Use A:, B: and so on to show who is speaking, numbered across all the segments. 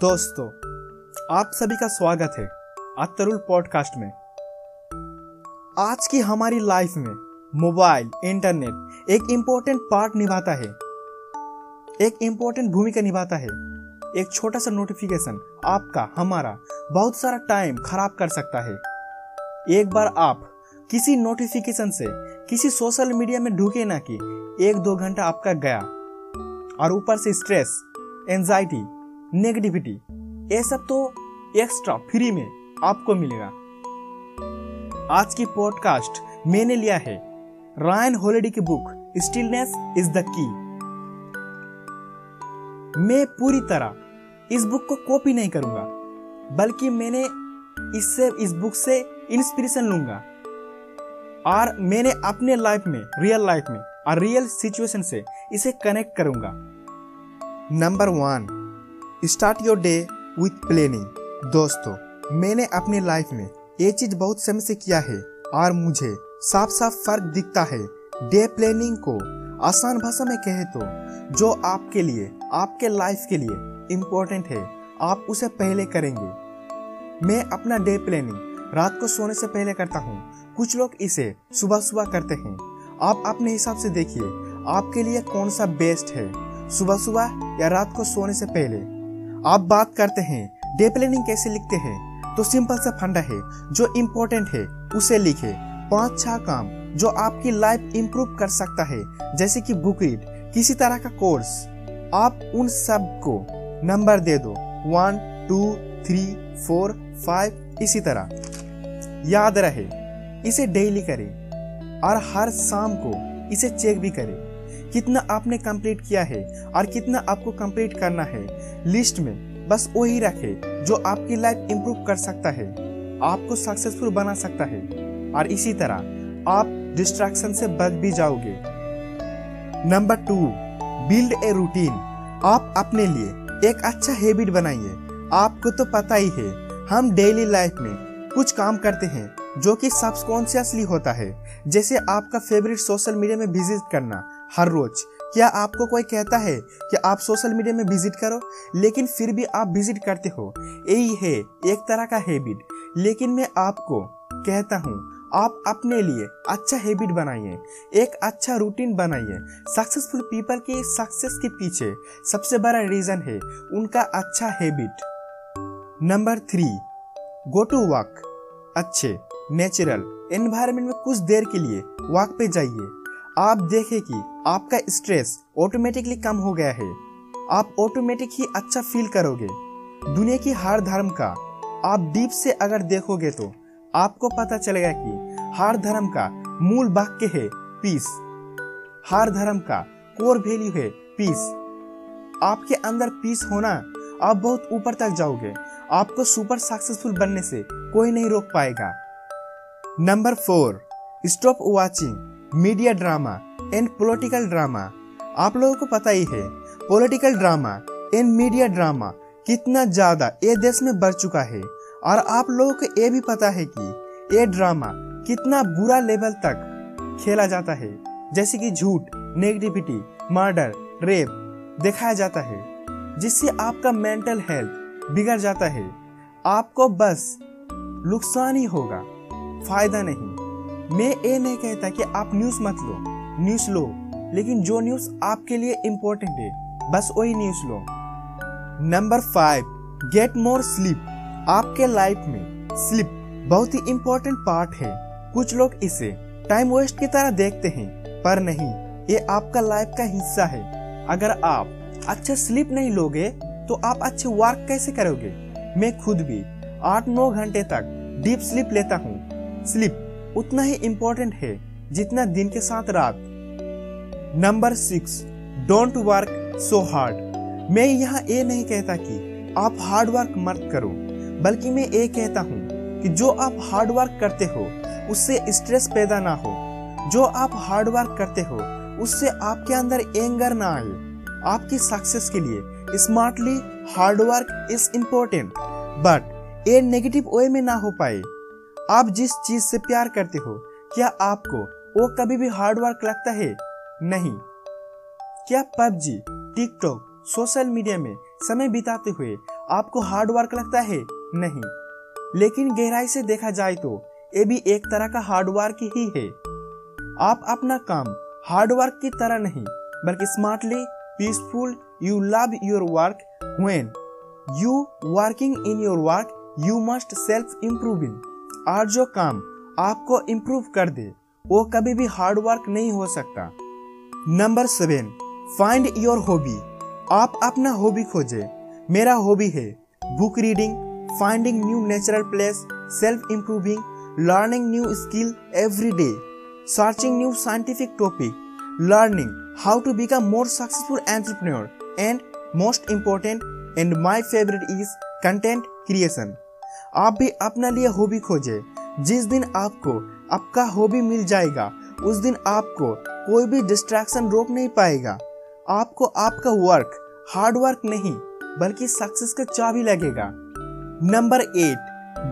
A: दोस्तों, आप सभी का स्वागत है अतरुल पॉडकास्ट में। आज की हमारी लाइफ में मोबाइल, इंटरनेट एक इम्पोर्टेंट पार्ट निभाता है। एक इम्पोर्टेंट भूमिका निभाता है। एक छोटा सा नोटिफिकेशन आपका, हमारा बहुत सारा टाइम खराब कर सकता है। एक बार आप किसी नोटिफिकेशन से किसी सोशल मीडिया में ढूके ना कि एक दो घंटा आपका गया और ऊपर से स्ट्रेस एंजाइटी नेगेटिविटी, ये सब तो एक्स्ट्रा फ्री में आपको मिलेगा। आज की पॉडकास्ट मैंने लिया है। रायन हॉलिडे की book Stillness is the key मैं पूरी तरह इस बुक को कॉपी नहीं करूँगा, बल्कि मैंने इससे, इस बुक से इंस्पिरेशन लूँगा। और मैंने अपने लाइफ में रियल लाइफ में, और रियल सिचुएशन से इसे कनेक्ट करूँगा। Number one start your day with planning दोस्तों, मैंने अपने लाइफ में ये चीज़ बहुत समय से किया है और मुझे साफ़ साफ़ फ़र्क दिखता है। डे प्लानिंग को आसान भाषा में कहे तो जो आपके लिए, आपके लाइफ के लिए इम्पोर्टेंट है, आप उसे पहले करेंगे। मैं अपना डे प्लानिंग रात को सोने से पहले करता हूँ। कुछ लोग इसे सुबह सुबह करते हैं। आप अपने हिसाब से देखिए, आपके लिए कौन सा बेस्ट है? सुबह सुबह या रात को सोने से पहले? आप बात करते हैं डे प्लानिंग कैसे लिखते हैं? तो सिंपल सा फंडा है, जो इम्पोर्टेंट है, उसे लिखे। पाँच छह काम, जो आपकी लाइफ इम्प्रूव कर सकता है, जैसे कि बुक रीड किसी तरह का कोर्स आप उन सबको नंबर दे दो। One two three four five इसी तरह। याद रहे, इसे डेली करें। और हर शाम को इसे चेक भी करें। कितना आपने कंप्लीट किया है और कितना आपको कंप्लीट करना है। लिस्ट में बस वही रखे जो आपकी लाइफ इम्प्रूव कर सकता है, आपको सक्सेसफुल बना सकता है और इसी तरह आप डिस्ट्रैक्शन से बच भी जाओगे। Number two build a routine आप अपने लिए एक अच्छा हैबिट बनाइए। आपको तो पता ही है, हम डेली लाइफ में कुछ काम करते हैं जो कि सबकॉन्शियसली होता है। जैसे आपका फेवरेट सोशल मीडिया में विज़िट करना हर रोज। क्या आपको कोई कहता है कि आप सोशल मीडिया में विज़िट करो, लेकिन फिर भी आप विज़िट करते हो? यही है, एक तरह का हैबिट। लेकिन मैं आपको कहता हूँ, आप अपने लिए अच्छा हैबिट बनाइए, एक अच्छा रूटीन बनाइए। सक्सेसफुल पीपल के सक्सेस के पीछे सबसे बड़ा रीजन है उनका अच्छा habit. Number three, go to walk. अच्छे, नेचुरल एनवायरमेंट में कुछ देर के लिए वॉक पे जाइए। आप देखें कि आपका स्ट्रेस ऑटोमेटिकली कम हो गया है। आप ऑटोमेटिक ही अच्छा फील करोगे। दुनिया की हर धर्म का, आप डीप से अगर देखोगे तो आपको पता चलेगा कि हर धर्म का मूल वाक्य है पीस हर धर्म का कोर वैल्यू है पीस आपके अंदर पीस होना, आप बहुत ऊपर तक जाओगे। आपको सुपर सक्सेसफुल बनने से कोई नहीं रोक पाएगा। Number four stop watching media drama and political drama आप लोगों को पता ही है political drama and media drama कितना ज़्यादा ये देश में बढ़ चुका है। और आप लोगों को ये भी पता है कि ये ड्रामा कितना बुरा लेवल तक खेला जाता है। जैसे कि झूठ नेगेटिविटी मर्डर रेप दिखाया जाता है, जिससे आपका मेंटल हेल्थ बिगड़ जाता है। आपको बस नुकसान ही होगा, फ़ायदा नहीं। मैं ये नहीं कहता कि आप न्यूज़ मत लो। न्यूज़ लो, लेकिन जो न्यूज़ आपके लिए इम्पोर्टेंट है, बस वही न्यूज़ लो। Number five get more sleep आपके लाइफ में स्लीप बहुत ही इम्पोर्टेंट पार्ट है। कुछ लोग इसे टाइम वेस्ट की तरह देखते हैं, पर नहीं, ये आपका लाइफ का हिस्सा है। अगर आप अच्छे स्लीप नहीं लोगे तो आप अच्छे वर्क कैसे करोगे? मैं खुद भी आठ नौ घंटे तक डीप स्लीप लेता हूँ। स्लीप उतना ही इम्पोर्टेंट है जितना दिन के साथ रात। Number six don't work so hard मैं यहाँ ये नहीं कहता कि आप हार्ड वर्क मत करो, बल्कि मैं ये कहता हूँ कि जो आप हार्ड वर्क करते हो, उससे स्ट्रेस पैदा ना हो। जो आप हार्ड वर्क करते हो, उससे आपके अंदर एंगर ना आए। आपकी सक्सेस के लिए smartly hard work is important but ये नेगेटिव वे में ना हो पाए। आप जिस चीज़ से प्यार करते हो, क्या आपको वो कभी भी हार्ड वर्क लगता है? नहीं। क्या पबजी टिकटॉक सोशल मीडिया में समय बिताते हुए आपको हार्ड वर्क लगता है? नहीं। लेकिन गहराई से देखा जाए तो ये भी एक तरह का हार्ड वर्क ही है। आप अपना काम हार्ड वर्क की तरह नहीं, बल्कि smartly peaceful you love your work when you working in your work you must self improving और जो काम आपको इम्प्रूव कर दे, वो कभी भी हार्ड वर्क नहीं हो सकता। Number seven find your hobby आप अपना हॉबी खोजे। मेरा हॉबी है book reading finding new natural place self improving learning new skill every day searching new scientific topic learning how to become more successful entrepreneur and most important and my favourite is content creation आप भी अपने लिए hobby खोजे। जिस दिन आपको आपका hobby मिल जाएगा, उस दिन आपको कोई भी डिस्ट्रैक्शन रोक नहीं पाएगा। आपको आपका वर्क हार्ड वर्क नहीं, बल्कि सक्सेस का चाबी लगेगा। नंबर एट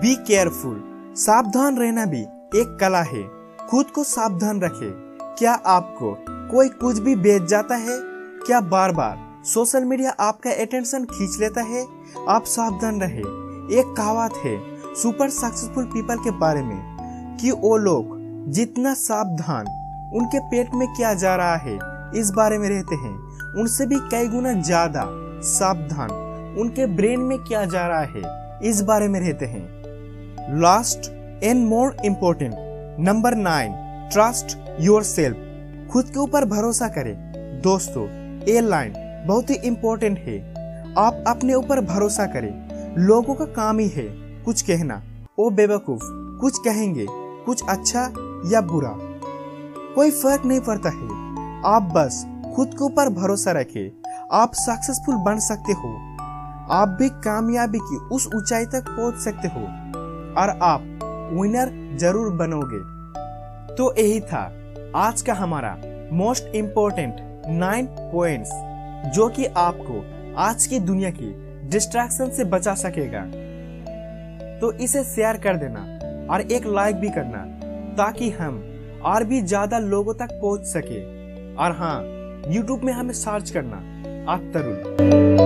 A: बी केयरफुल सावधान रहना भी एक कला है। खुद को सावधान रखे। क्या आपको कोई कुछ भी बेच जाता है? क्या बार बार सोशल मीडिया आपका अटेंशन खींच लेता है? आप सावधान रहे। एक कहावत है सुपर सक्सेसफुल पीपल के बारे में, कि वो लोग जितना सावधान उनके पेट में क्या जा रहा है, इस बारे में रहते हैं। उनसे भी कई गुना ज़्यादा सावधान उनके ब्रेन में क्या जा रहा है, इस बारे में रहते हैं। Last and more important number nine trust yourself खुद के ऊपर भरोसा करें। दोस्तों ए लाइन बहुत ही इम्पोर्टेंट है। आप अपने ऊपर भरोसा करें। लोगों का काम ही है कुछ कहना। ओ बेवकूफ़, कुछ कहेंगे, कुछ अच्छा या बुरा। कोई फ़र्क नहीं पड़ता है। आप बस खुद के ऊपर भरोसा रखें। आप सक्सेसफुल बन सकते हो। आप भी कामयाबी की उस ऊंचाई तक पहुँच सकते हो। और आप विनर ज़रूर बनोगे। तो यही था आज का हमारा मोस्ट इम्पोर्टेंट नाइन पॉइंट्स जो कि आपको आज की दुनिया की डिस्ट्रैक्शन से बचा सकेगा। तो इसे शेयर कर देना और एक लाइक भी करना, ताकि हम और भी ज़्यादा लोगों तक पहुँच सके। और हाँ यूट्यूब में हमें सर्च करना। आप तरुण।